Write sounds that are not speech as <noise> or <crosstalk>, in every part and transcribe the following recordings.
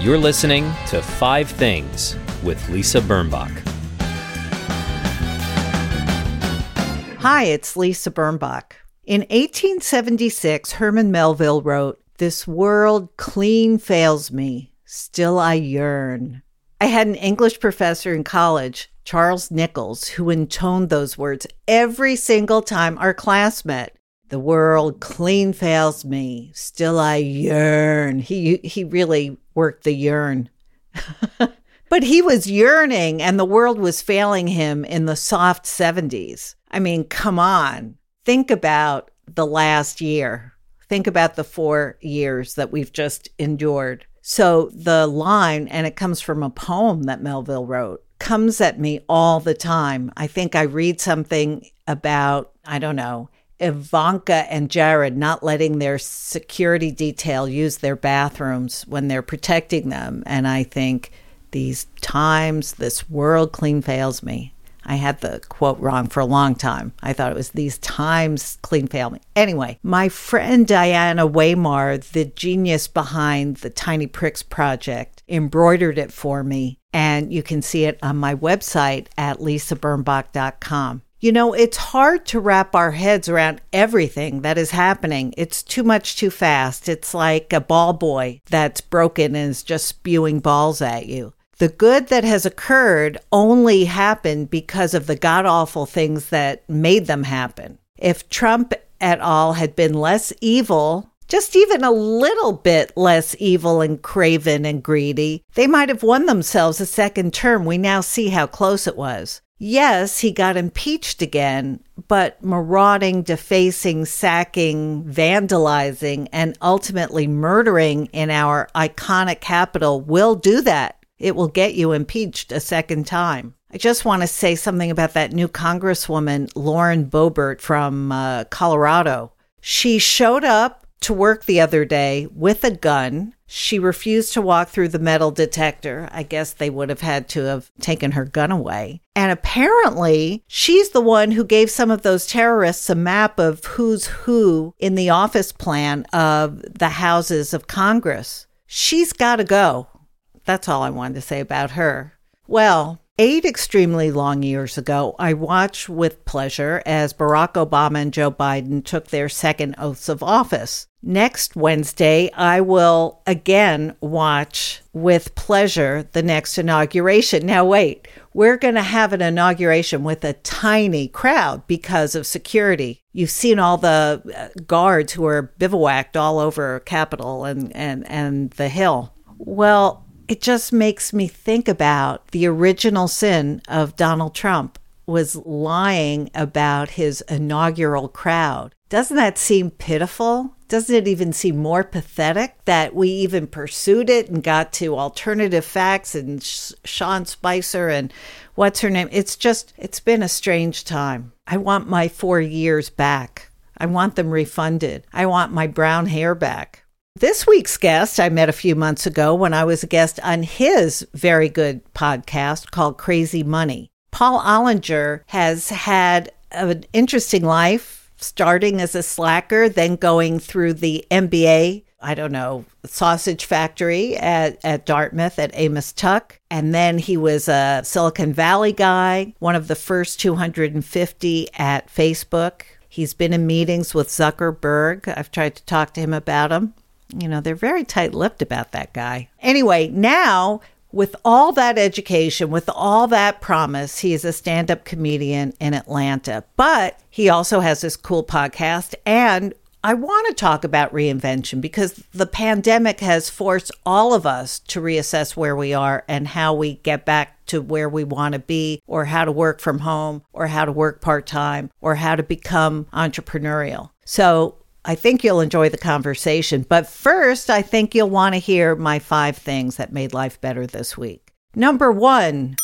You're listening to Five Things with Lisa Birnbach. Hi, it's Lisa Birnbach. In 1876, Herman Melville wrote, This world clean fails me, still I yearn. I had an English professor in college, Charles Nichols, who intoned those words every single time our class met. The world clean fails me, still I yearn. He he really worked the yearn. <laughs> but he was yearning and the world was failing him in the soft 70s. I mean, come on. Think about the last year. Think about the 4 years that we've just endured. So the line, and it comes from a poem that Melville wrote, comes at me all the time. I think I read something about, I don't know, Ivanka and Jared not letting their security detail use their bathrooms when they're protecting them. And I think these times, this world clean fails me. I had the quote wrong for a long time. I thought it was these times clean fail me. Anyway, my friend Diana Weymar, the genius behind the Tiny Pricks project, embroidered it for me. And you can see it on my website at lisabirnbach.com. You know, it's hard to wrap our heads around everything that is happening. It's too much too fast. It's like a ball boy that's broken and is just spewing balls at you. The good that has occurred only happened because of the god awful things that made them happen. If Trump at all had been less evil, just even a little bit less evil and craven and greedy, they might have won themselves a second term. We now see how close it was. Yes, he got impeached again, but marauding, defacing, sacking, vandalizing, and ultimately murdering in our iconic capital will do that. It will get you impeached a second time. I just want to say something about that new Congresswoman, Lauren Boebert from uh, Colorado. She showed up to work the other day with a gun. She refused to walk through the metal detector. I guess they would have had to have taken her gun away. And apparently, she's the one who gave some of those terrorists a map of who's who in the office plan of the houses of Congress. She's got to go. That's all I wanted to say about her. Well, eight extremely long years ago, I watched with pleasure as Barack Obama and Joe Biden took their second oaths of office. Next Wednesday, I will again watch with pleasure the next inauguration. Now, wait, we're going to have an inauguration with a tiny crowd because of security. You've seen all the uh, guards who are bivouacked all over Capitol and, and, and the Hill. Well, it just makes me think about the original sin of Donald Trump was lying about his inaugural crowd. Doesn't that seem pitiful? Doesn't it even seem more pathetic that we even pursued it and got to alternative facts and Sean Spicer and what's her name? It's just, it's been a strange time. I want my four years back. I want them refunded. I want my brown hair back. This week's guest I met a few months ago when I was a guest on his very good podcast called Crazy Money. Paul Ollinger has had an interesting life, starting as a slacker, then going through the MBA, I don't know, sausage factory at, at Dartmouth at Amos Tuck. And then he was a Silicon Valley guy, one of the first 250 at Facebook. He's been in meetings with Zuckerberg. I've tried to talk to him about him. You know, they're very tight lipped about that guy. Anyway, now with all that education, with all that promise, he is a stand up comedian in Atlanta. But he also has this cool podcast. And I want to talk about reinvention because the pandemic has forced all of us to reassess where we are and how we get back to where we want to be, or how to work from home, or how to work part time, or how to become entrepreneurial. So I think you'll enjoy the conversation. But first, I think you'll want to hear my five things that made life better this week. Number one,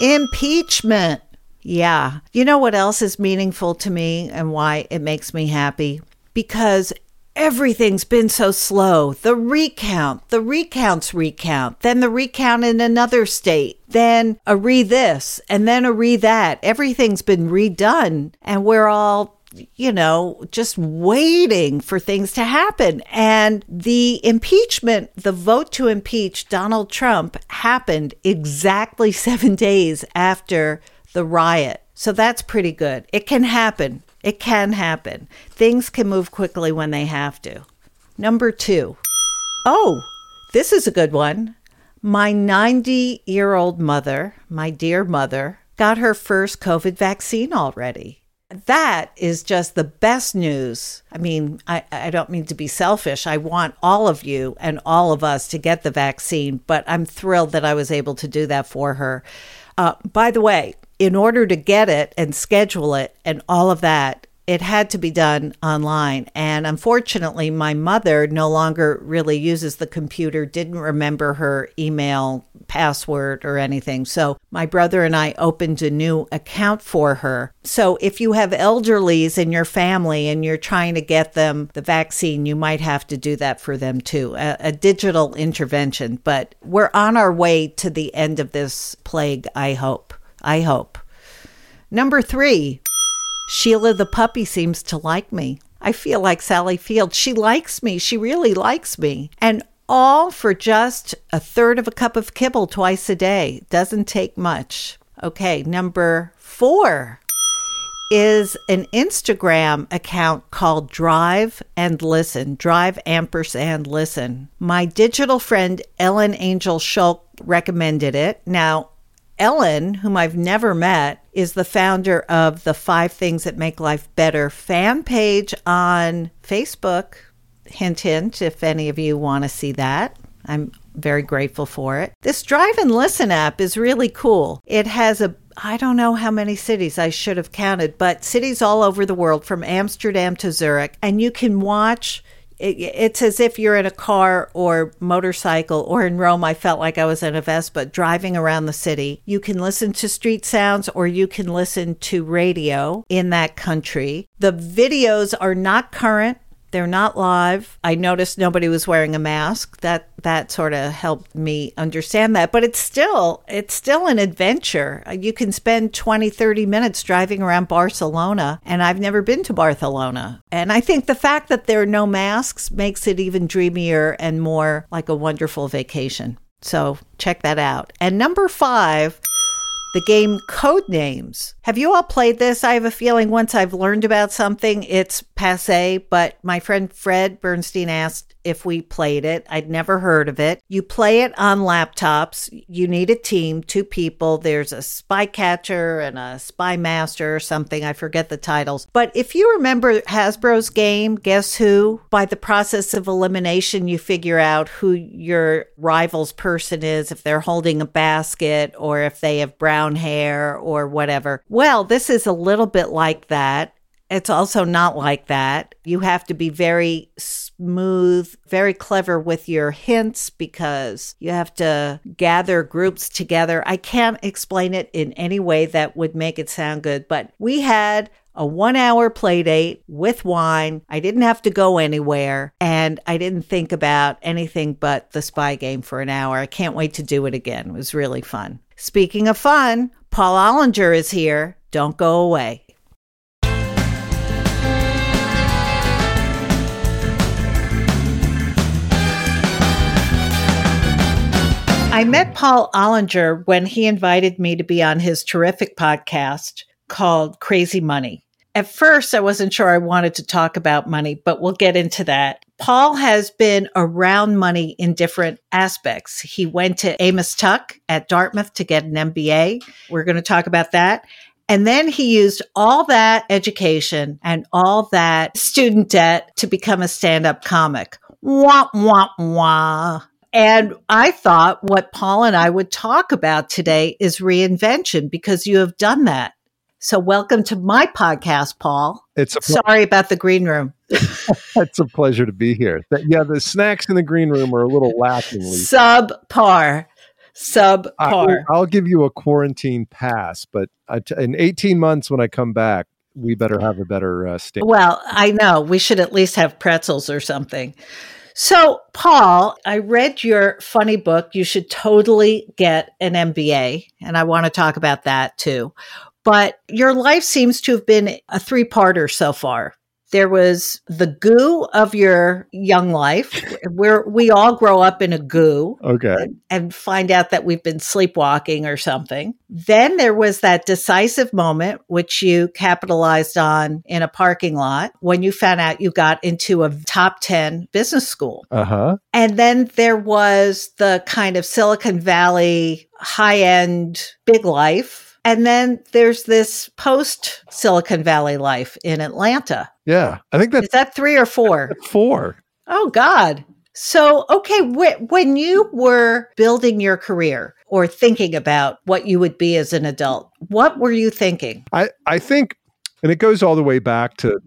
impeachment. Yeah. You know what else is meaningful to me and why it makes me happy? Because everything's been so slow. The recount, the recounts recount, then the recount in another state, then a re this, and then a re that. Everything's been redone, and we're all you know, just waiting for things to happen. And the impeachment, the vote to impeach Donald Trump happened exactly <laughs> seven days after the riot. So that's pretty good. It can happen. It can happen. Things can move quickly when they have to. Number two. Oh, this is a good one. My 90 year old mother, my dear mother, got her first COVID vaccine already. That is just the best news. I mean, I, I don't mean to be selfish. I want all of you and all of us to get the vaccine, but I'm thrilled that I was able to do that for her. Uh, by the way, in order to get it and schedule it and all of that, it had to be done online. And unfortunately, my mother no longer really uses the computer, didn't remember her email password or anything. So my brother and I opened a new account for her. So if you have elderlies in your family and you're trying to get them the vaccine, you might have to do that for them too, a, a digital intervention. But we're on our way to the end of this plague, I hope. I hope. Number three, Sheila the puppy seems to like me. I feel like Sally Field. She likes me. She really likes me. And all for just a third of a cup of kibble twice a day. Doesn't take much. Okay, number four is an Instagram account called Drive and Listen. Drive ampersand listen. My digital friend Ellen Angel Schulk recommended it. Now, Ellen, whom I've never met, is the founder of the Five Things That Make Life Better fan page on Facebook. Hint, hint, if any of you want to see that. I'm very grateful for it. This Drive and Listen app is really cool. It has a I don't know how many cities I should have counted, but cities all over the world from Amsterdam to Zurich. And you can watch it's as if you're in a car or motorcycle or in Rome I felt like I was in a Vespa driving around the city. You can listen to street sounds or you can listen to radio in that country. The videos are not current. They're not live. I noticed nobody was wearing a mask. That that sort of helped me understand that. But it's still it's still an adventure. You can spend 20, 30 minutes driving around Barcelona, and I've never been to Barcelona. And I think the fact that there are no masks makes it even dreamier and more like a wonderful vacation. So check that out. And number 5, the game Codenames. Have you all played this? I have a feeling once I've learned about something, it's passe, but my friend Fred Bernstein asked if we played it. I'd never heard of it. You play it on laptops. You need a team, two people. There's a spy catcher and a spy master or something. I forget the titles. But if you remember Hasbro's game, Guess Who? By the process of elimination, you figure out who your rival's person is, if they're holding a basket or if they have brown hair or whatever. Well, this is a little bit like that. It's also not like that. You have to be very smooth, very clever with your hints because you have to gather groups together. I can't explain it in any way that would make it sound good, but we had a one hour play date with wine. I didn't have to go anywhere and I didn't think about anything but the spy game for an hour. I can't wait to do it again. It was really fun. Speaking of fun, Paul Ollinger is here. Don't go away. I met Paul Ollinger when he invited me to be on his terrific podcast called Crazy Money. At first, I wasn't sure I wanted to talk about money, but we'll get into that. Paul has been around money in different aspects. He went to Amos Tuck at Dartmouth to get an MBA. We're going to talk about that. And then he used all that education and all that student debt to become a stand up comic. Wah, wah, wah. And I thought what Paul and I would talk about today is reinvention because you have done that. So welcome to my podcast, Paul. It's a pl- sorry about the green room. <laughs> it's a pleasure to be here. Yeah, the snacks in the green room are a little lacking. Subpar. Subpar. I, I'll give you a quarantine pass, but in 18 months when I come back, we better have a better uh, stand. Well, I know we should at least have pretzels or something. So, Paul, I read your funny book. You should totally get an MBA. And I want to talk about that too. But your life seems to have been a three parter so far. There was the goo of your young life, where we all grow up in a goo Okay. and, and find out that we've been sleepwalking or something. Then there was that decisive moment, which you capitalized on in a parking lot when you found out you got into a top 10 business school. Uh huh. And then there was the kind of Silicon Valley high end big life. And then there's this post Silicon Valley life in Atlanta. Yeah. I think that's Is that three or four? <laughs> four. Oh, God. So, okay, wh- when you were building your career or thinking about what you would be as an adult, what were you thinking? I, I think, and it goes all the way back to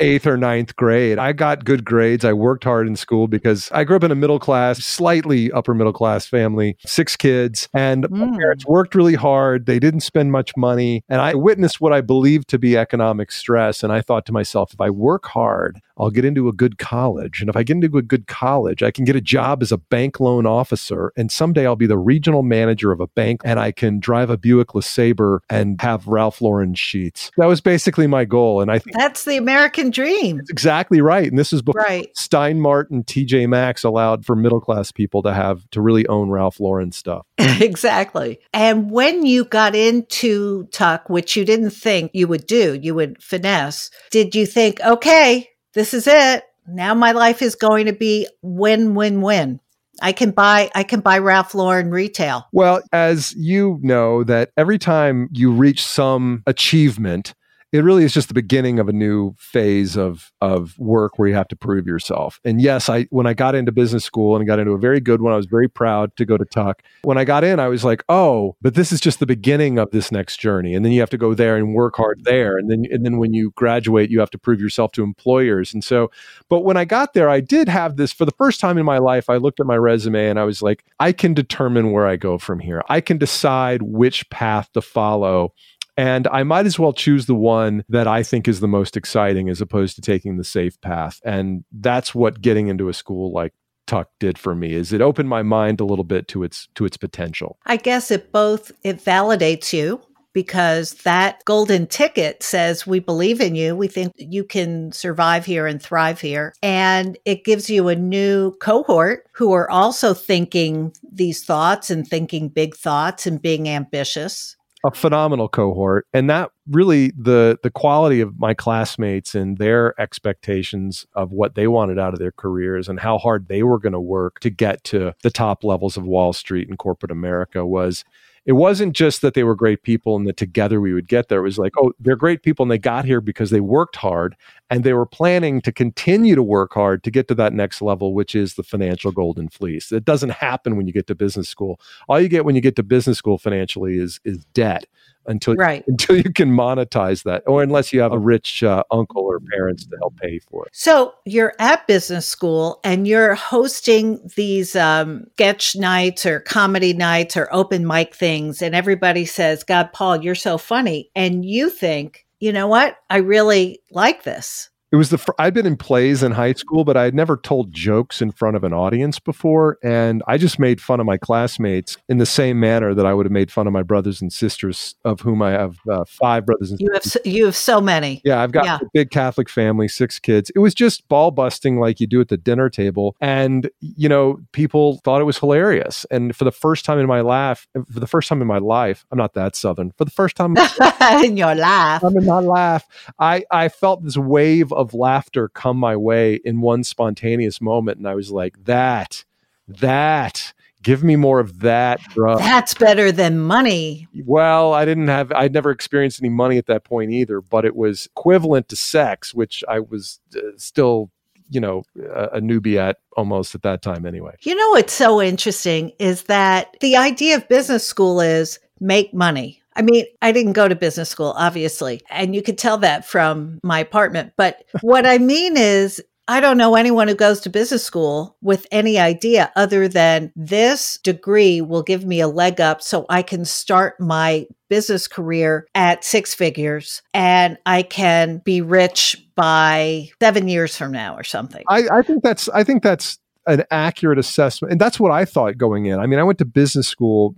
eighth or ninth grade. I got good grades. I worked hard in school because I grew up in a middle class, slightly upper middle class family, six kids, and my Mm. parents worked really hard. They didn't spend much money. And I witnessed what I believed to be economic stress. And I thought to myself, if I work hard, I'll get into a good college. And if I get into a good college, I can get a job as a bank loan officer. And someday I'll be the regional manager of a bank and I can drive a Buick LeSabre and have Ralph Lauren sheets. That was basically my goal. And I think That's the American dream. exactly right. And this is before Right. Stein Mart and TJ Maxx allowed for middle class people to have to really own Ralph Lauren stuff. <laughs> exactly. And when you got into Tuck, which you didn't think you would do, you would finesse, did you think, okay, this is it. Now my life is going to be win, win, win. I can buy, I can buy Ralph Lauren retail. Well, as you know, that every time you reach some achievement, it really is just the beginning of a new phase of of work where you have to prove yourself. And yes, I when I got into business school and got into a very good one, I was very proud to go to Tuck. When I got in, I was like, "Oh, but this is just the beginning of this next journey." And then you have to go there and work hard there. And then and then when you graduate, you have to prove yourself to employers. And so, but when I got there, I did have this for the first time in my life. I looked at my resume and I was like, "I can determine where I go from here. I can decide which path to follow." And I might as well choose the one that I think is the most exciting as opposed to taking the safe path. And that's what getting into a school like Tuck did for me is it opened my mind a little bit to its to its potential. I guess it both it validates you because that golden ticket says we believe in you. We think you can survive here and thrive here. And it gives you a new cohort who are also thinking these thoughts and thinking big thoughts and being ambitious. A phenomenal cohort. And that really the the quality of my classmates and their expectations of what they wanted out of their careers and how hard they were going to work to get to the top levels of Wall Street and corporate America was it wasn't just that they were great people and that together we would get there. It was like, oh, they're great people and they got here because they worked hard and they were planning to continue to work hard to get to that next level, which is the financial golden fleece. It doesn't happen when you get to business school. All you get when you get to business school financially is is debt until Right. <laughs> until you can monetize that, or unless you have a rich uh, uncle or parents to help pay for it. So you're at business school and you're hosting these um, sketch nights or comedy nights or open mic things, and everybody says, "God, Paul, you're so funny," and you think, you know what? I really like this. It was the fir- I'd been in plays in high school, but I had never told jokes in front of an audience before, and I just made fun of my classmates in the same manner that I would have made fun of my brothers and sisters, of whom I have uh, five brothers and You have sisters. so, you have so many. Yeah, I've got Yeah. a big Catholic family, six kids. It was just ball busting like you do at the dinner table. And, you know, people thought it was hilarious. And for the first time in my life, for the first time in my life, I'm not that Southern. For the first time <laughs> in your laugh. I'm in my laugh. I, I felt this wave of laughter come my way in one spontaneous moment. And I was like, that, that, give me more of that drug. That's better than money. Well, I didn't have, I'd never experienced any money at that point either, but it was equivalent to sex, which I was uh, still, you know, a, a newbie at almost at that time anyway. You know what's so interesting is that the idea of business school is make money. I mean, I didn't go to business school, obviously, and you could tell that from my apartment. But <laughs> what I mean is, I don't know anyone who goes to business school with any idea other than this degree will give me a leg up so I can start my business career at six figures and I can be rich by seven years from now or something. I, I think that's, I think that's an accurate assessment. And that's what I thought going in. I mean, I went to business school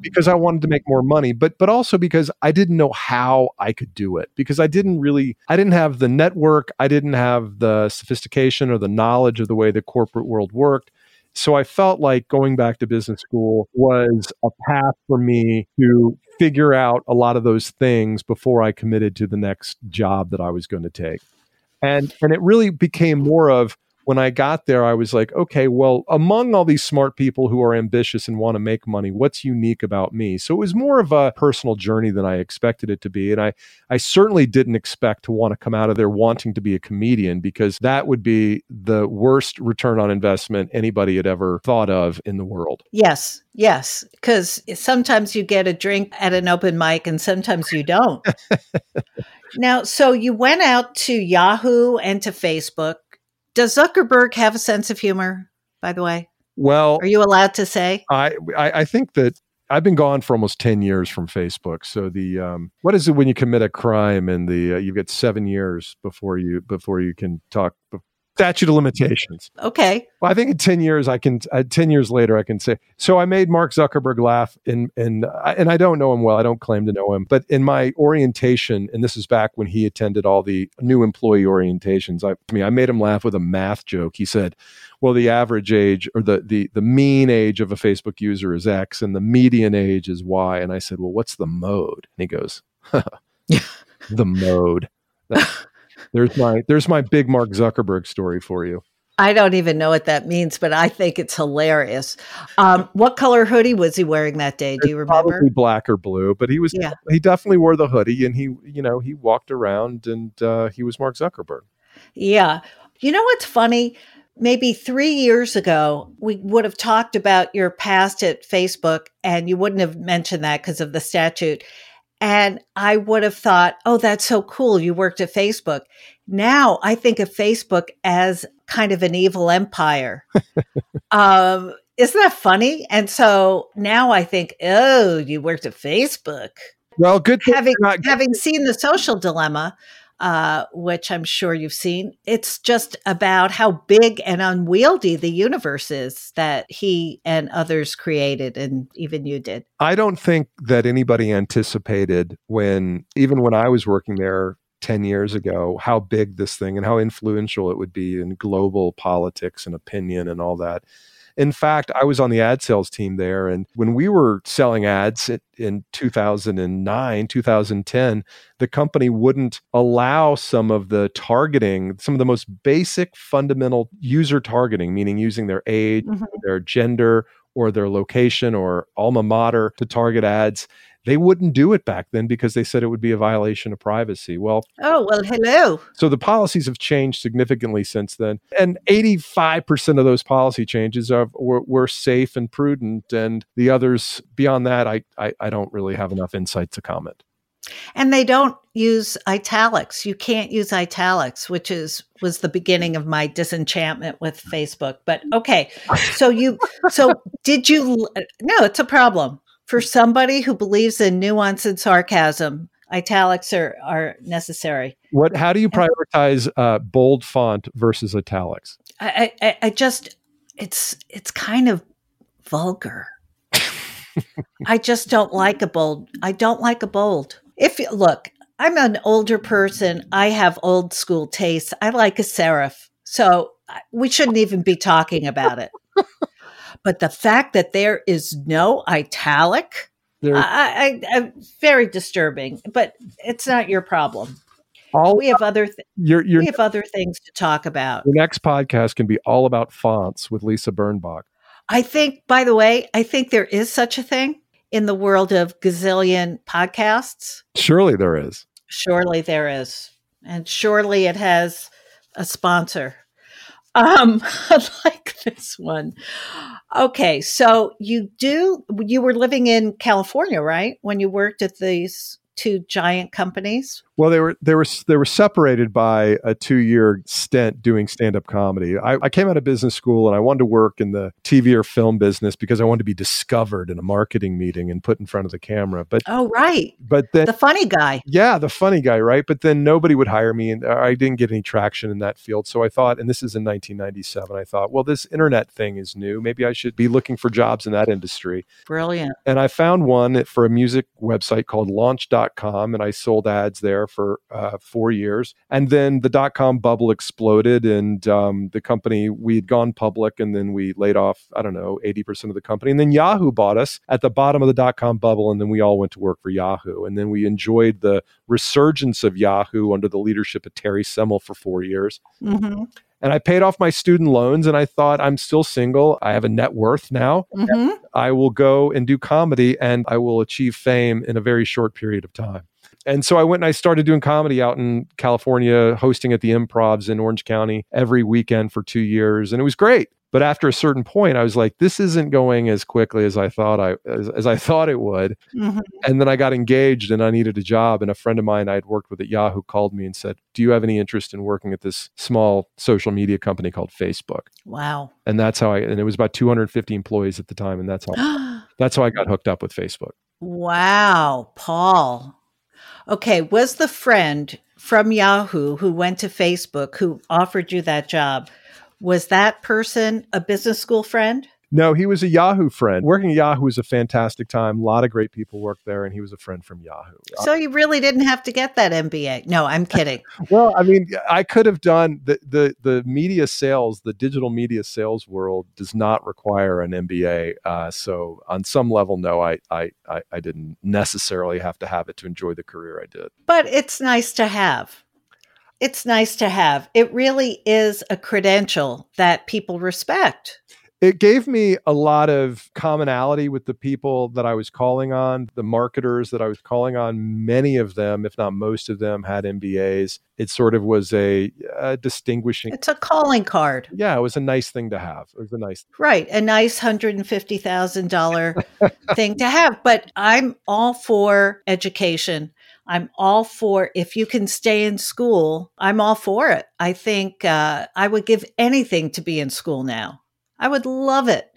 because I wanted to make more money, but but also because I didn't know how I could do it because I didn't really I didn't have the network, I didn't have the sophistication or the knowledge of the way the corporate world worked. So I felt like going back to business school was a path for me to figure out a lot of those things before I committed to the next job that I was going to take. And and it really became more of when I got there, I was like, okay, well, among all these smart people who are ambitious and want to make money, what's unique about me? So it was more of a personal journey than I expected it to be. And I, I certainly didn't expect to want to come out of there wanting to be a comedian because that would be the worst return on investment anybody had ever thought of in the world. Yes, yes. Because sometimes you get a drink at an open mic and sometimes you don't. <laughs> now, so you went out to Yahoo and to Facebook does Zuckerberg have a sense of humor, by the way? Well, are you allowed to say? I, I, I think that I've been gone for almost 10 years from Facebook. So the um, what is it when you commit a crime and the uh, you get 7 years before you before you can talk statute of limitations. Okay. Well, I think in 10 years, I can, uh, 10 years later, I can say, so I made Mark Zuckerberg laugh in, in, uh, and I don't know him well. I don't claim to know him, but in my orientation, and this is back when he attended all the new employee orientations, I, I mean, I made him laugh with a math joke. He said, well, the average age or the, the, the mean age of a Facebook user is X and the median age is Y. And I said, well, what's the mode? And he goes, <laughs> the mode. <laughs> There's my there's my big Mark Zuckerberg story for you. I don't even know what that means, but I think it's hilarious. Um, what color hoodie was he wearing that day? Do you remember? Probably black or blue, but he was yeah. he definitely wore the hoodie and he you know he walked around and uh, he was Mark Zuckerberg. Yeah, you know what's funny? Maybe three years ago, we would have talked about your past at Facebook, and you wouldn't have mentioned that because of the statute. And I would have thought, oh, that's so cool. You worked at Facebook. Now I think of Facebook as kind of an evil empire. <laughs> um, isn't that funny? And so now I think, oh, you worked at Facebook. Well, good. Having, having seen the social dilemma, uh, which I'm sure you've seen. It's just about how big and unwieldy the universe is that he and others created, and even you did. I don't think that anybody anticipated when, even when I was working there 10 years ago, how big this thing and how influential it would be in global politics and opinion and all that. In fact, I was on the ad sales team there. And when we were selling ads in 2009, 2010, the company wouldn't allow some of the targeting, some of the most basic fundamental user targeting, meaning using their age, mm-hmm. their gender, or their location or alma mater to target ads they wouldn't do it back then because they said it would be a violation of privacy. Well, oh, well, hello. So the policies have changed significantly since then. And 85% of those policy changes are, were, were safe and prudent. And the others beyond that, I, I, I don't really have enough insight to comment. And they don't use italics. You can't use italics, which is was the beginning of my disenchantment with Facebook. But okay, so you so did you? No, it's a problem for somebody who believes in nuance and sarcasm, italics are, are necessary. What? How do you prioritize uh, bold font versus italics? I, I, I just it's it's kind of vulgar. <laughs> I just don't like a bold. I don't like a bold. If you look, I'm an older person. I have old school tastes. I like a serif. So we shouldn't even be talking about it. <laughs> But the fact that there is no italic, I, I, I, uh, very disturbing. But it's not your problem. All, we have other th- your, your, we have other things to talk about. The next podcast can be all about fonts with Lisa Birnbach. I think, by the way, I think there is such a thing in the world of gazillion podcasts. Surely there is. Surely there is. And surely it has a sponsor. Um, <laughs> I like this one. Okay, so you do you were living in California, right? When you worked at these two giant companies? Well, they were they were they were separated by a two year stint doing stand up comedy. I, I, came out of business school and I wanted to work in the TV or film business because I wanted to be discovered in a marketing meeting and put in front of the camera. But oh, right, but then the funny guy, yeah, the funny guy, right? But then nobody would hire me, and I didn't get any traction in that field. So I thought, and this is in 1997, I thought, well, this internet thing is new. Maybe I should be looking for jobs in that industry. Brilliant. And I found one for a music website called Launch.com, and I sold ads there for uh, four years. And then the dot com bubble exploded, and um, the company, we'd gone public, and then we laid off, I don't know, 80% of the company. And then Yahoo bought us at the bottom of the dot com bubble, and then we all went to work for Yahoo. And then we enjoyed the resurgence of Yahoo under the leadership of Terry Semel for four years. Mm-hmm. And I paid off my student loans and I thought, I'm still single. I have a net worth now. Mm-hmm. I will go and do comedy and I will achieve fame in a very short period of time and so I went and I started doing comedy out in California, hosting at the Improvs in Orange County every weekend for two years, and it was great. But after a certain point, I was like, "This isn't going as quickly as I thought I as, as I thought it would." Mm-hmm. And then I got engaged, and I needed a job. And a friend of mine I had worked with at Yahoo called me and said, "Do you have any interest in working at this small social media company called Facebook?" Wow! And that's how I. And it was about 250 employees at the time, and that's how <gasps> that's how I got hooked up with Facebook. Wow, Paul. Okay, was the friend from Yahoo who went to Facebook who offered you that job, was that person a business school friend? No, he was a Yahoo friend. Working at Yahoo was a fantastic time. A lot of great people worked there, and he was a friend from Yahoo. So you really didn't have to get that MBA. No, I'm <laughs> kidding. well, I mean, I could have done the, the the media sales, the digital media sales world does not require an MBA. Uh, so on some level, no, I, I I I didn't necessarily have to have it to enjoy the career I did. But it's nice to have it's nice to have. It really is a credential that people respect it gave me a lot of commonality with the people that I was calling on, the marketers that I was calling on. Many of them, if not most of them, had MBAs. It sort of was a, a distinguishing. It's a calling card. Yeah, it was a nice thing to have. It was a nice, right, a nice hundred and fifty thousand dollar thing to have. But I'm all for education. I'm all for if you can stay in school. I'm all for it. I think uh, I would give anything to be in school now. I would love it.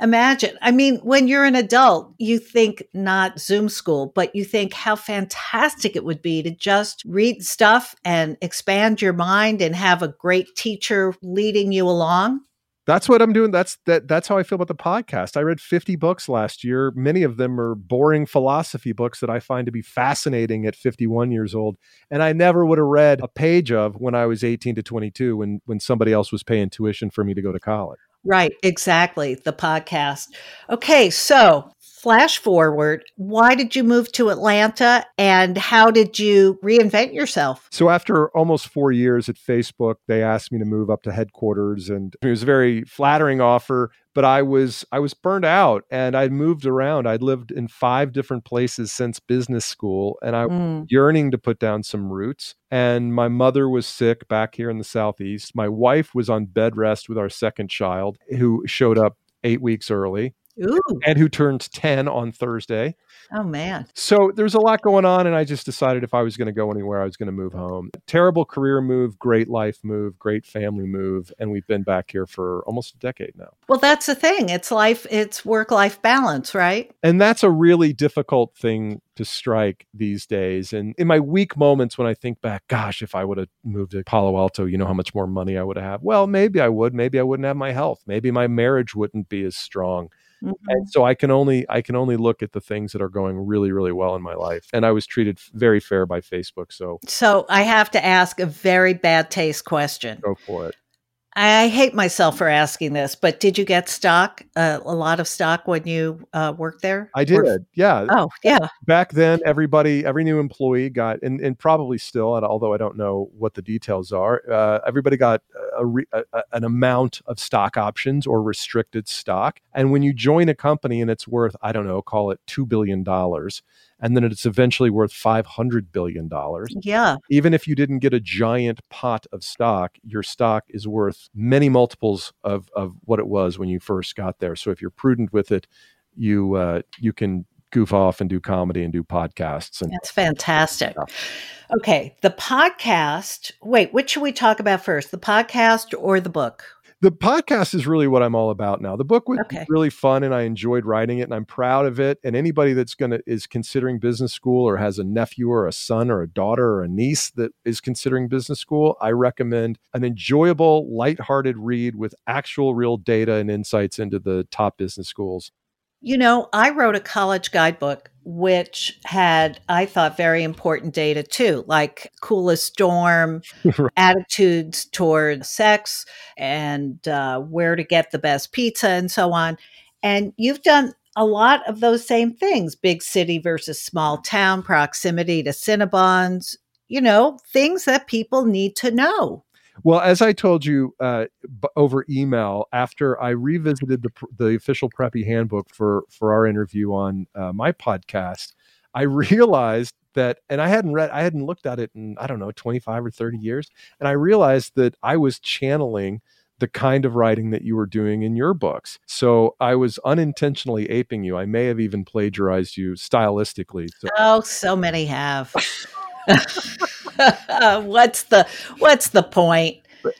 Imagine. I mean, when you're an adult, you think not Zoom school, but you think how fantastic it would be to just read stuff and expand your mind and have a great teacher leading you along. That's what I'm doing. That's that that's how I feel about the podcast. I read 50 books last year. Many of them are boring philosophy books that I find to be fascinating at 51 years old, and I never would have read a page of when I was 18 to 22 when when somebody else was paying tuition for me to go to college. Right, exactly. The podcast. Okay, so flash forward, why did you move to Atlanta and how did you reinvent yourself? So, after almost four years at Facebook, they asked me to move up to headquarters, and it was a very flattering offer but I was I was burned out and I'd moved around. I'd lived in five different places since business school and I mm. yearning to put down some roots. And my mother was sick back here in the southeast. My wife was on bed rest with our second child who showed up 8 weeks early. Ooh. and who turned 10 on Thursday. Oh, man. So there's a lot going on. And I just decided if I was going to go anywhere, I was going to move home. Terrible career move, great life move, great family move. And we've been back here for almost a decade now. Well, that's the thing. It's life, it's work life balance, right? And that's a really difficult thing to strike these days. And in my weak moments when I think back, gosh, if I would have moved to Palo Alto, you know how much more money I would have. Well, maybe I would. Maybe I wouldn't have my health. Maybe my marriage wouldn't be as strong. Mm-hmm. And so I can only I can only look at the things that are going really really well in my life. And I was treated very fair by Facebook. So So I have to ask a very bad taste question. Go for it. I hate myself for asking this, but did you get stock, uh, a lot of stock when you uh, worked there? I did. Or, yeah. Oh, yeah. Back then, everybody, every new employee got, and, and probably still, although I don't know what the details are, uh, everybody got a, a, a, an amount of stock options or restricted stock. And when you join a company and it's worth, I don't know, call it $2 billion, and then it's eventually worth $500 billion. Yeah. Even if you didn't get a giant pot of stock, your stock is worth many multiples of, of what it was when you first got there. So if you're prudent with it, you uh, you can goof off and do comedy and do podcasts. And that's fantastic. Okay, the podcast. Wait, which should we talk about first? The podcast or the book? The podcast is really what I'm all about now. The book was okay. really fun and I enjoyed writing it and I'm proud of it. And anybody that's going to is considering business school or has a nephew or a son or a daughter or a niece that is considering business school, I recommend an enjoyable, lighthearted read with actual real data and insights into the top business schools. You know, I wrote a college guidebook which had, I thought, very important data too, like coolest dorm, <laughs> right. attitudes toward sex, and uh, where to get the best pizza, and so on. And you've done a lot of those same things big city versus small town, proximity to Cinnabons, you know, things that people need to know. Well, as I told you uh, b- over email, after I revisited the the official Preppy Handbook for for our interview on uh, my podcast, I realized that, and I hadn't read, I hadn't looked at it in I don't know twenty five or thirty years, and I realized that I was channeling the kind of writing that you were doing in your books. So I was unintentionally aping you. I may have even plagiarized you stylistically. So. Oh, so many have. <laughs> <laughs> what's the what's the point?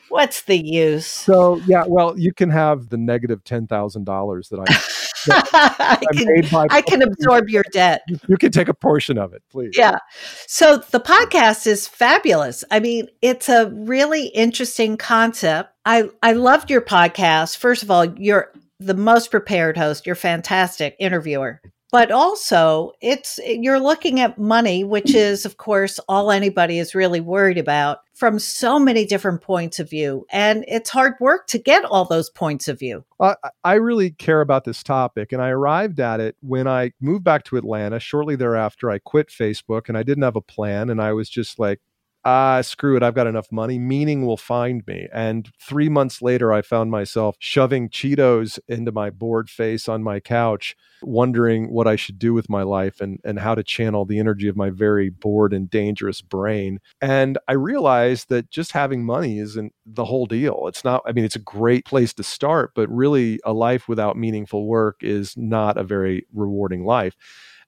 What's the use? So yeah, well, you can have the negative ten thousand dollars that I. <laughs> I, can, I can absorb your debt. You can take a portion of it, please. Yeah. So the podcast is fabulous. I mean, it's a really interesting concept. I I loved your podcast. First of all, you're the most prepared host. You're fantastic interviewer but also it's you're looking at money which is of course all anybody is really worried about from so many different points of view and it's hard work to get all those points of view. Uh, i really care about this topic and i arrived at it when i moved back to atlanta shortly thereafter i quit facebook and i didn't have a plan and i was just like ah, screw it, I've got enough money. Meaning will find me. And three months later, I found myself shoving Cheetos into my bored face on my couch, wondering what I should do with my life and, and how to channel the energy of my very bored and dangerous brain. And I realized that just having money isn't the whole deal. It's not, I mean, it's a great place to start, but really a life without meaningful work is not a very rewarding life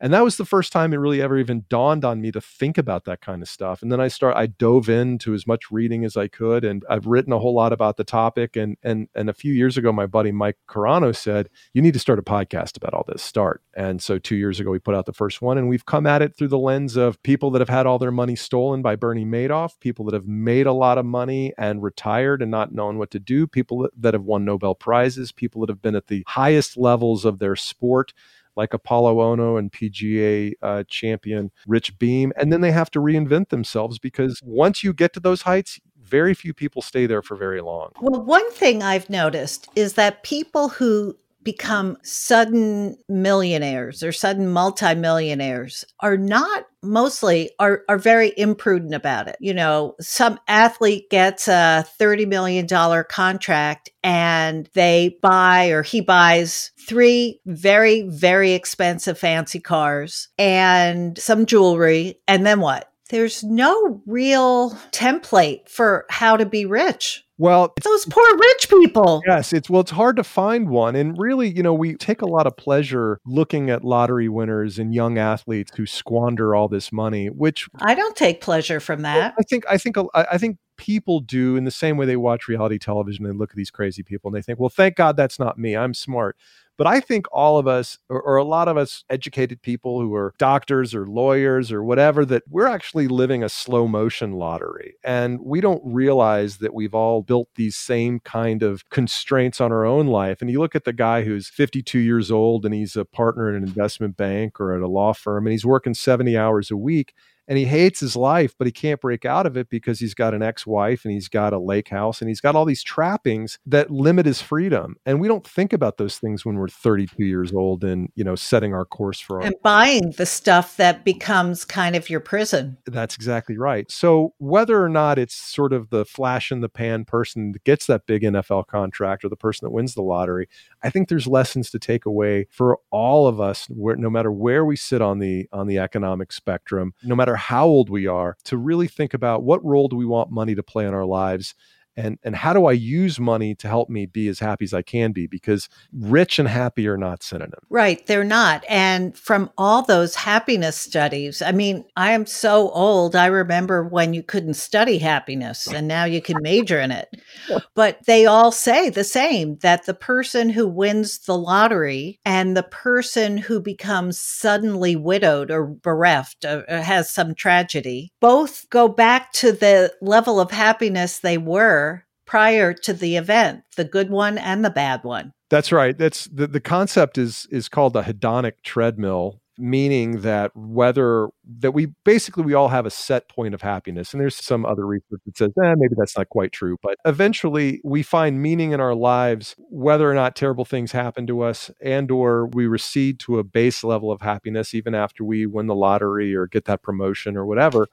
and that was the first time it really ever even dawned on me to think about that kind of stuff. And then i start i dove into as much reading as i could and i've written a whole lot about the topic. And and and a few years ago my buddy mike carano said you need to start a podcast about all this. Start. And so two years ago we put out the first one and we've come at it through the lens of people that have had all their money stolen by bernie madoff people that have made a lot of money and retired and not known what to do people that have won nobel prizes people that have been at the highest levels of their sport like Apolo Ohno and PGA uh, champion Rich Beem. And then they have to reinvent themselves because once you get to those heights, very few people stay there for very long. Well, one thing I've noticed is that people who become sudden millionaires or sudden multimillionaires are not mostly are are very imprudent about it. You know, some athlete gets a 30 million dollar contract and they buy or he buys three very very expensive fancy cars and some jewelry and then what? There's no real template for how to be rich. Well, those poor rich people. Yes, it's well, it's hard to find one. And really, you know, we take a lot of pleasure looking at lottery winners and young athletes who squander all this money, which I don't take pleasure from that. I think I think I think people do in the same way they watch reality television and look at these crazy people and they think, well, thank God that's not me. I'm smart. But I think all of us, or, or, a lot of us educated people who are doctors or lawyers or whatever, that we're actually living a slow motion lottery. And we don't realize that we've all built these same kind of constraints on our own life. And you look at the guy who's 52 years old and he's a partner in an investment bank or at a law firm and he's working 70 hours a week and he hates his life, but he can't break out of it because he's got an ex wife and he's got a lake house and he's got all these trappings that limit his freedom. And we don't think about those things when we're 32 years old and, you know, setting our course for our. And buying the stuff that becomes kind of your prison. That's exactly right. So whether or not it's sort of the flash in the pan person that gets that big NFL contract or the person that wins the lottery, I think there's lessons to take away for all of us, where, no matter where we sit on the on the economic spectrum, no matter how old we are, to really think about what role do we want money to play in our lives and and how do I use money to help me be as happy as I can be because rich and happy are not synonyms. Right, they're not. And from all those happiness studies, I mean, I am so old. I remember when you couldn't study happiness and now you can major in it. <laughs> But they all say the same that the person who wins the lottery and the person who becomes suddenly widowed or bereft or has some tragedy both go back to the level of happiness they were prior to the event, the good one and the bad one. That's right. That's the, the concept is is called the hedonic treadmill, meaning that whether that we basically we all have a set point of happiness. And there's some other research that says, eh, maybe that's not quite true. But eventually we find meaning in our lives, whether or not terrible things happen to us and or we recede to a base level of happiness even after we win the lottery or get that promotion or whatever.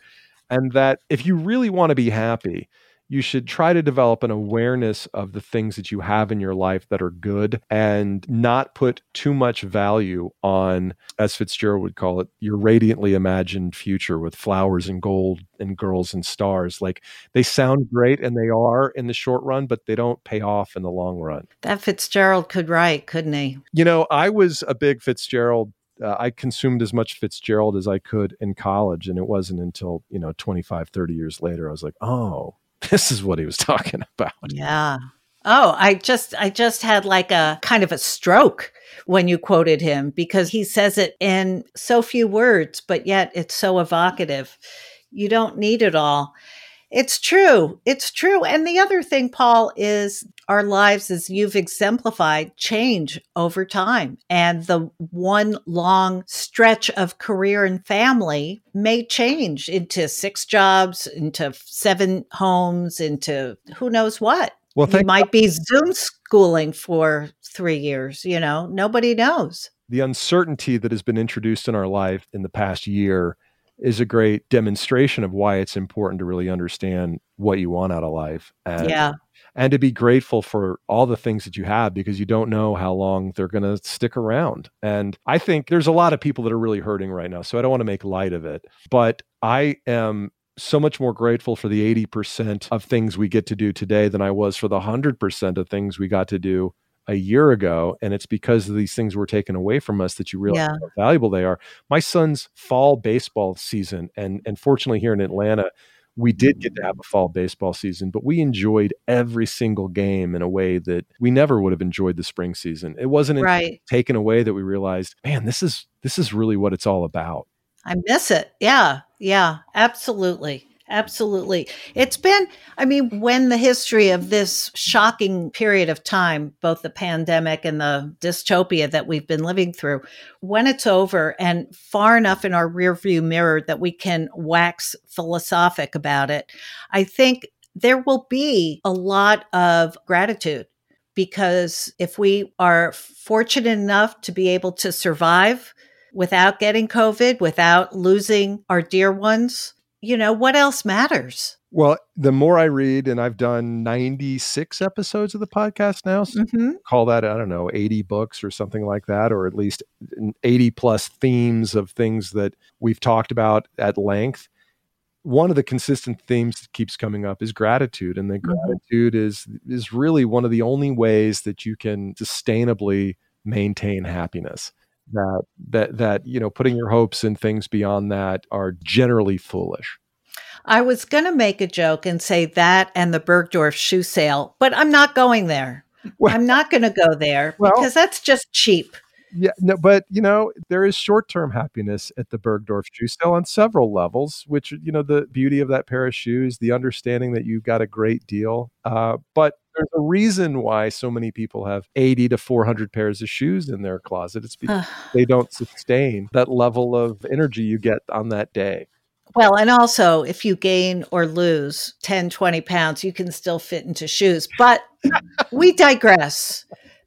And that if you really want to be happy, you should try to develop an awareness of the things that you have in your life that are good and not put too much value on, as Fitzgerald would call it, your radiantly imagined future with flowers and gold and girls and stars. Like they sound great and they are in the short run, but they don't pay off in the long run. That Fitzgerald could write, couldn't he? You know, I was a big Fitzgerald uh, I consumed as much Fitzgerald as I could in college. And it wasn't until, you know, 25, 30 years later, I was like, oh, <laughs> this is what he was talking about. Yeah. Oh, I just I just had like a kind of a stroke when you quoted him because he says it in so few words, but yet it's so evocative. You don't need it all. It's true. It's true. And the other thing, Paul, is our lives, as you've exemplified, change over time. And the one long stretch of career and family may change into six jobs, into seven homes, into who knows what. Well, you might be Zoom schooling for three years. You know, nobody knows. The uncertainty that has been introduced in our life in the past year is a great demonstration of why it's important to really understand what you want out of life. And, yeah. And to be grateful for all the things that you have because you don't know how long they're going to stick around. And I think there's a lot of people that are really hurting right now. So I don't want to make light of it. But I am so much more grateful for the 80% of things we get to do today than I was for the 100% of things we got to do a year ago and it's because these things were taken away from us that you realize yeah. how valuable they are. My son's fall baseball season and and fortunately here in atlanta we did get to have a fall baseball season but we enjoyed every single game in a way that we never would have enjoyed the spring season. It wasn't right. taken away that we realized man this is this is really what it's all about. I miss it. Yeah yeah absolutely Absolutely. It's been, I mean, when the history of this shocking period of time, both the pandemic and the dystopia that we've been living through, when it's over and far enough in our rearview mirror that we can wax philosophic about it, I think there will be a lot of gratitude because if we are fortunate enough to be able to survive without getting COVID, without losing our dear ones, you know, what else matters? Well, the more I read, and I've done 96 episodes of the podcast now, so mm-hmm. call that, I don't know, 80 books or something like that, or at least 80 plus themes of things that we've talked about at length. One of the consistent themes that keeps coming up is gratitude. And the mm-hmm. gratitude is is really one of the only ways that you can sustainably maintain happiness that that that you know putting your hopes in things beyond that are generally foolish. I was going to make a joke and say that and the bergdorf shoe sale but i'm not going there. Well, i'm not going to go there <laughs> well, because that's just cheap. Yeah no but you know there is short-term happiness at the bergdorf shoe sale on several levels which you know the beauty of that pair of shoes the understanding that you got a great deal uh, but there's a reason why so many people have 80 to 400 pairs of shoes in their closet. It's because they don't sustain that level of energy you get on that day. Well, and also if you gain or lose 10, 20 pounds, you can still fit into shoes. But <laughs> we digress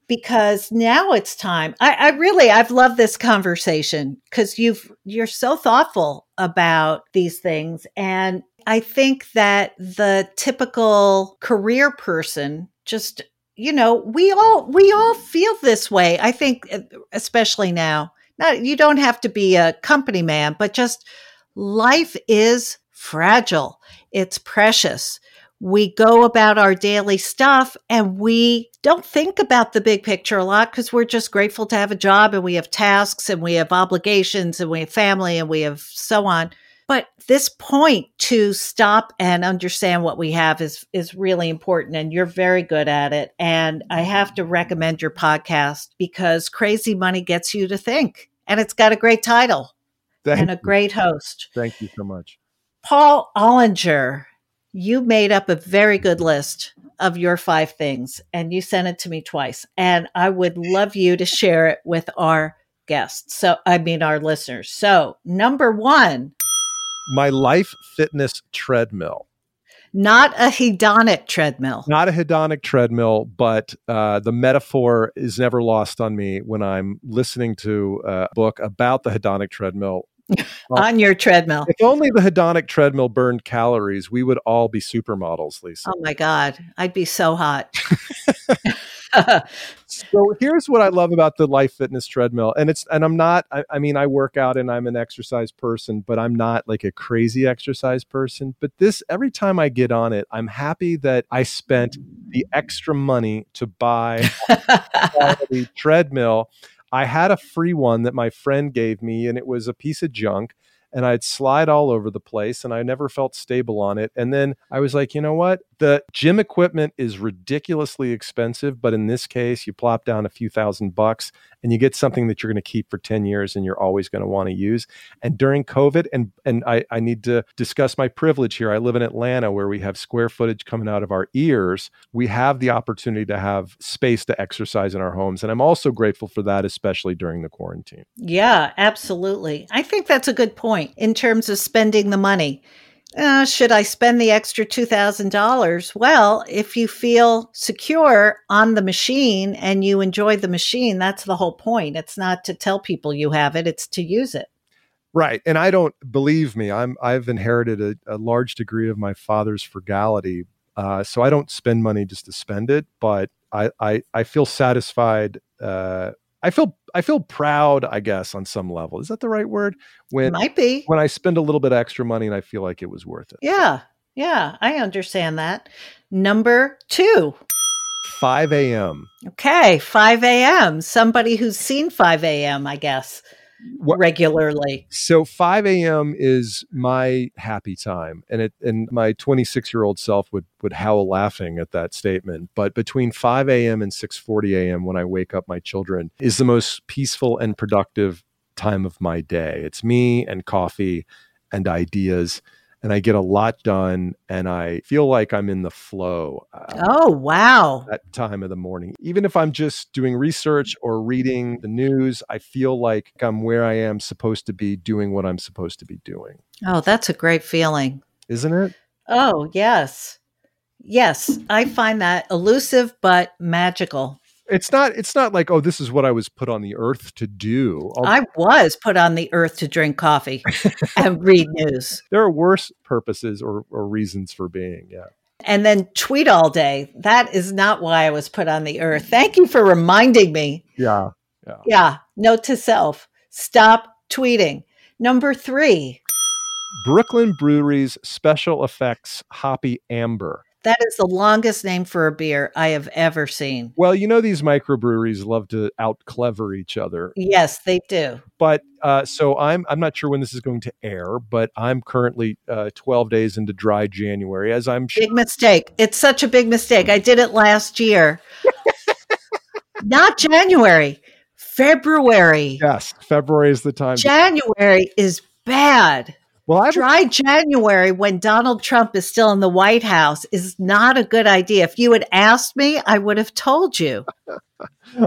because now it's time. I, I really I've loved this conversation because you've you're so thoughtful about these things. And I think that the typical career person just, you know, we all we all feel this way. I think uh, especially now. Not you don't have to be a company man, but just life is fragile. It's precious. we go about our daily stuff and we don't think about the big picture a lot because we're just grateful to have a job and we have tasks and we have obligations and we have family and we have so on. But this point to stop and understand what we have is is really important and you're very good at it and I have to recommend your podcast because Crazy Money gets you to think and it's got a great title Thank and a great host. Thank you so much. Paul Ollinger, you made up a very good list of your five things and you sent it to me twice. And I would love you to share it with our guests. So, I mean, our listeners. So, number one, My life fitness treadmill. not a hedonic treadmill. Not a hedonic treadmill, but uh, the metaphor is never lost on me when I'm listening to a book about the hedonic treadmill. <laughs> on your treadmill. If only the hedonic treadmill burned calories, we would all be supermodels, Lisa. Oh my God. I'd be so hot. <laughs> <laughs> So here's what I love about the life fitness treadmill. And it's and I'm not I, I mean I work out and I'm an exercise person, but I'm not like a crazy exercise person. But this every time I get on it, I'm happy that I spent the extra money to buy a quality <laughs> treadmill. I had a free one that my friend gave me and it was a piece of junk and I'd slide all over the place and I never felt stable on it. And then I was like, you know what? The gym equipment is ridiculously expensive, but in this case, you plop down a few thousand bucks and you get something that you're going to keep for 10 years and you're always going to want to use. And during COVID, and and I, I need to discuss my privilege here. I live in Atlanta where we have square footage coming out of our ears. We have the opportunity to have space to exercise in our homes. And I'm also grateful for that, especially during the quarantine. Yeah, absolutely. I think that's a good point in terms of spending the money. Uh, should I spend the extra $2,000? Well, if you feel secure on the machine and you enjoy the machine, that's the whole point. It's not to tell people you have it, it's to use it. Right. And I don't believe me. I'm I've inherited a, a large degree of my father's frugality. Uh, so I don't spend money just to spend it, but I I, I feel satisfied. Uh, I feel I feel proud, I guess, on some level. Is that the right word? When Might be. when I spend a little bit extra money and I feel like it was worth it. Yeah, yeah, I understand that. Number two. 5 a.m. Okay, 5 a.m. Somebody who's seen 5 a.m., I guess, What- regularly. So 5 a.m. is my happy time, and it and my 26 year old self would would howl laughing at that statement. But between 5 a.m. and 6:40 a.m. when I wake up my children is the most peaceful and productive time of my day. It's me and coffee and ideas, and I get a lot done, and I feel like I'm in the flow. Uh, Oh, wow. that time of the morning. Even if I'm just doing research or reading the news, I feel like I'm where I am supposed to be doing what I'm supposed to be doing. Oh, that's a great feeling. Isn't it? Oh, yes. Yes, I find that elusive but magical. It's not it's not like, oh, this is what I was put on the earth to do. Al- I was put on the earth to drink coffee <laughs> and read news there are worse purposes or, or reasons for being. Yeah. and then tweet all day. That is not why I was put on the earth. Thank you for reminding me. Yeah. Yeah, note to self stop tweeting. Number three, Brooklyn Brewery's special effects hoppy amber. That is the longest name for a beer I have ever seen. Well, you know these microbreweries love to out clever each other. Yes, they do. but uh, so I'm I'm not sure when this is going to air, but I'm currently uh, 12 days into dry January, as I'm sure. Big mistake. It's such a big mistake. I did it last year. <laughs> Not January, February. Yes, February is the time. January is bad. Well, I've Dry January when Donald Trump is still in the White House is not a good idea. If you had asked me, I would have told you. <laughs>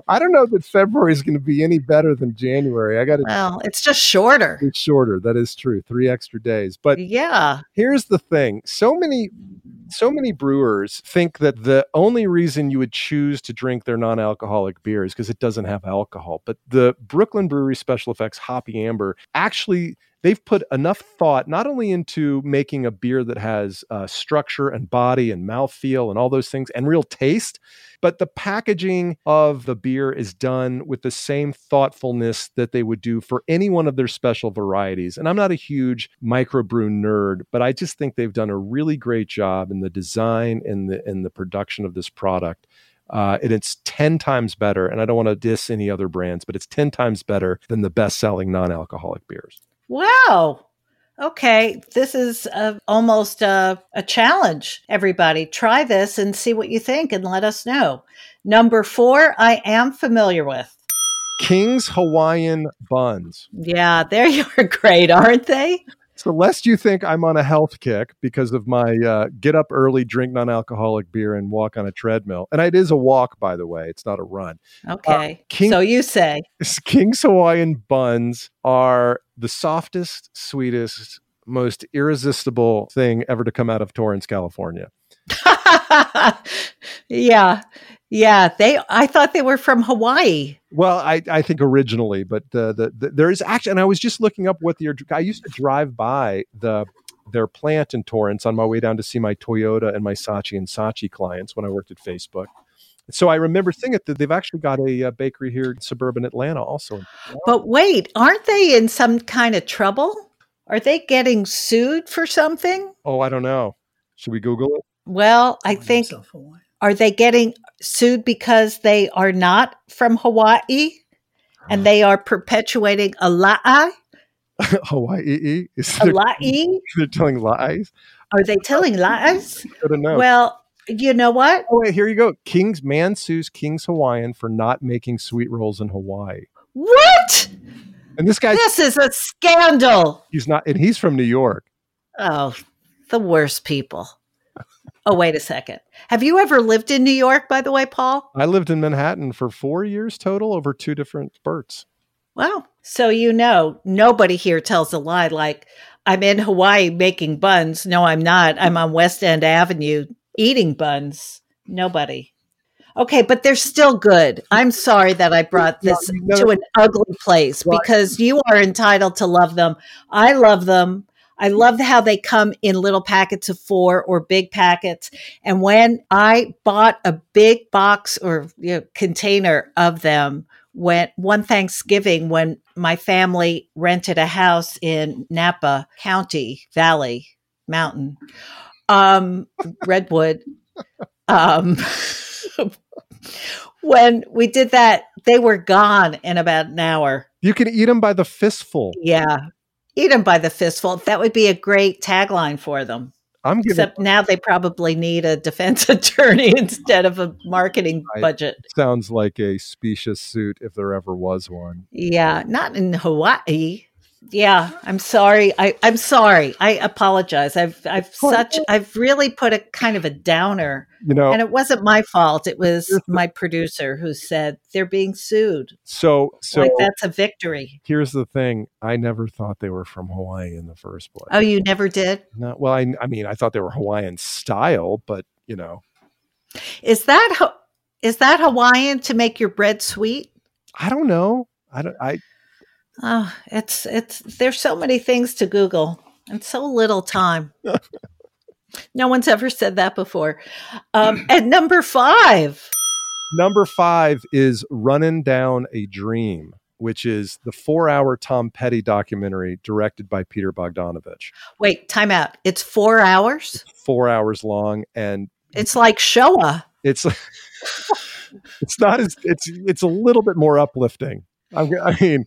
I don't know that February is going to be any better than January. I got to. Well, it's just shorter. It's shorter. That is true. Three extra days. But Yeah. here's the thing: so many, so many brewers think that the only reason you would choose to drink their non-alcoholic beer is because it doesn't have alcohol. But the Brooklyn Brewery Special Effects Hoppy Amber actually they've put enough thought not only into making a beer that has uh, structure and body and mouthfeel and all those things and real taste, but the packaging of the beer is done with the same thoughtfulness that they would do for any one of their special varieties. And I'm not a huge microbrew nerd, but I just think they've done a really great job in the design and the in the production of this product. Uh, and it's 10 times better. And I don't want to diss any other brands, but it's 10 times better than the best selling non alcoholic beers. Wow. Okay, this is uh, almost a, a challenge. Everybody, try this and see what you think and let us know. Number four, I am familiar with. King's Hawaiian buns. Yeah, they are <laughs> great, aren't they? So, lest you think I'm on a health kick because of my uh, get up early, drink non alcoholic beer, and walk on a treadmill. And it is a walk, by the way, it's not a run. Okay. Uh, King, so, you say King's Hawaiian buns are the softest, sweetest, most irresistible thing ever to come out of Torrance, California. <laughs> yeah. Yeah, they. I thought they were from Hawaii. Well, I, I think originally, but the, the, the there is actually, and I was just looking up what the I used to drive by the their plant in Torrance on my way down to see my Toyota and my Saatchi and Saatchi clients when I worked at Facebook. So I remember seeing it that they've actually got a, a uh, bakery here in suburban Atlanta also. But wait, aren't they in some kind of trouble? Are they getting sued for something? Oh, I don't know. Should we Google it? Well, I think are they getting sued because they are not from Hawaii and they are perpetuating a lie? <laughs> Hawaii is a lie? <laughs> They're telling lies. Are they telling lies? <laughs> I don't know. Well, you know what? Oh, wait, here you go. King's man sues King's Hawaiian for not making sweet rolls in Hawaii. What? And this guy This is a scandal. He's not and he's from New York. Oh, the worst people. Oh, wait a second. Have you ever lived in New York, by the way, Paul? I lived in Manhattan for four years total over two different spurts. Wow. So you know, nobody here tells a lie like, I'm in Hawaii making buns. No, I'm not. I'm on West End Avenue eating buns. Nobody. Okay, but they're still good. I'm sorry that I brought this to an ugly place because you are entitled to love them. I love them. I love how they come in little packets of four or big packets. And when I bought a big box or you know, container of them, when one Thanksgiving, when my family rented a house in Napa County Valley Mountain, um, Redwood, um, <laughs> when we did that, they were gone in about an hour. You can eat them by the fistful. Yeah, eat them by the fistful. That would be a great tagline for them. I'm giving, Except now they probably need a defense <laughs> attorney instead of a marketing budget. Sounds like a specious suit if there ever was one. Yeah, not in Hawaii. Yeah, I'm sorry. I, I'm sorry. I apologize. I've I've oh, such I've really put a kind of a downer. You know, and it wasn't my fault. It was my producer who said they're being sued. So so like that's a victory. Here's the thing. I never thought they were from Hawaii in the first place. Oh, you never did? No. Well, I I mean, I thought they were Hawaiian style, but you know. Is that is that Hawaiian to make your bread sweet? I don't know. I don't I Oh, it's it's there's so many things to Google and so little time. <laughs> no one's ever said that before. Um, <clears throat> and number five. Number five is Running Down a Dream, which is the four hour Tom Petty documentary directed by Peter Bogdanovich. Wait, time out. It's four hours? It's four hours long. And it's like Shoah. It's <laughs> it's not as it's it's a little bit more uplifting. I mean,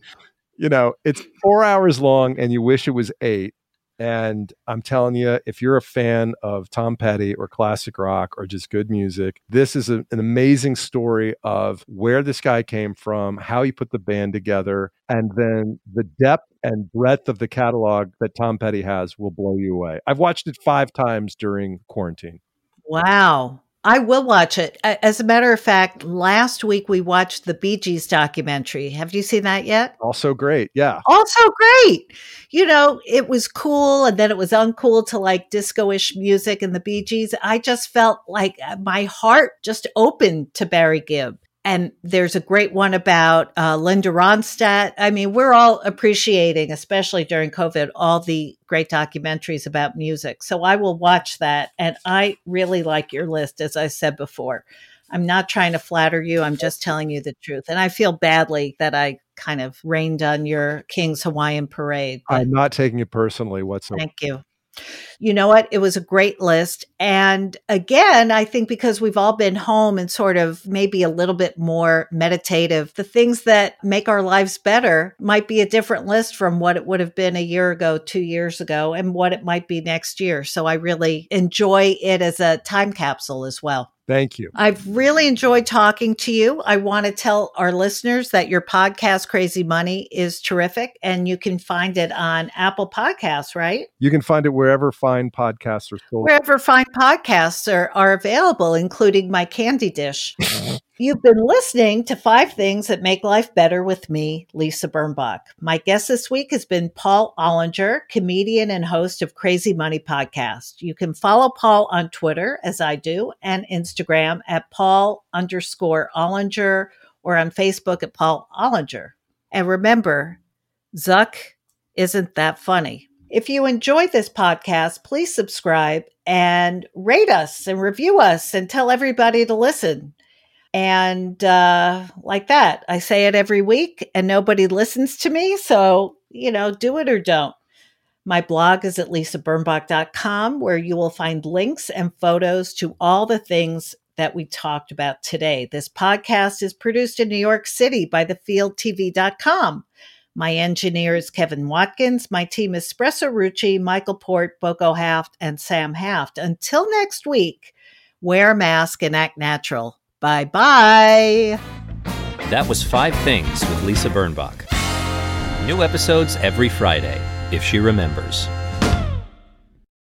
you know, it's four hours long and you wish it was eight. And I'm telling you, if you're a fan of Tom Petty or classic rock or just good music, this is a, an amazing story of where this guy came from, how he put the band together, and then the depth and breadth of the catalog that Tom Petty has will blow you away. I've watched it five times during quarantine. Wow. I will watch it. As a matter of fact, last week we watched the Bee Gees documentary. Have you seen that yet? Also great. Yeah. Also great. You know, it was cool and then it was uncool to like disco ish music and the Bee Gees. I just felt like uh, my heart just opened to Barry Gibb. And there's a great one about uh, Linda Ronstadt. I mean, we're all appreciating, especially during COVID, all the great documentaries about music. So I will watch that. And I really like your list, as I said before. I'm not trying to flatter you. I'm just telling you the truth. And I feel badly that I kind of rained on your King's Hawaiian Parade. I'm not taking it personally whatsoever. Thank you. You know what? It was a great list. And again, I think because we've all been home and sort of maybe a little bit more meditative, the things that make our lives better might be a different list from what it would have been a year ago, two years ago, and what it might be next year. So I really enjoy it as a time capsule as well. Thank you. I've really enjoyed talking to you. I want to tell our listeners that your podcast, Crazy Money, is terrific and you can find it on Apple Podcasts, right? You can find it wherever fine podcasts are sold. Wherever fine podcasts are, are available, including my candy dish. <laughs> You've been listening to Five Things That Make Life Better with me, Lisa Birnbach. My guest this week has been Paul Ollinger, comedian and host of Crazy Money Podcast. You can follow Paul on Twitter, as I do, and Instagram at Paul underscore Ollinger or on Facebook at Paul Ollinger. And remember, Zuck isn't that funny. If you enjoyed this podcast, please subscribe and rate us and review us and tell everybody to listen. And uh, like that, I say it every week and nobody listens to me. So, you know, do it or don't. My blog is at lisabirnbach.com, where you will find links and photos to all the things that we talked about today. This podcast is produced in New York City by thefieldtv.com. My engineer is Kevin Watkins. My team is Espresso Rucci, Michael Port, Boko Haft, and Sam Haft. Until next week, wear a mask and act natural. Bye bye. That was Five Things with Lisa Birnbach. New episodes every Friday, if she remembers.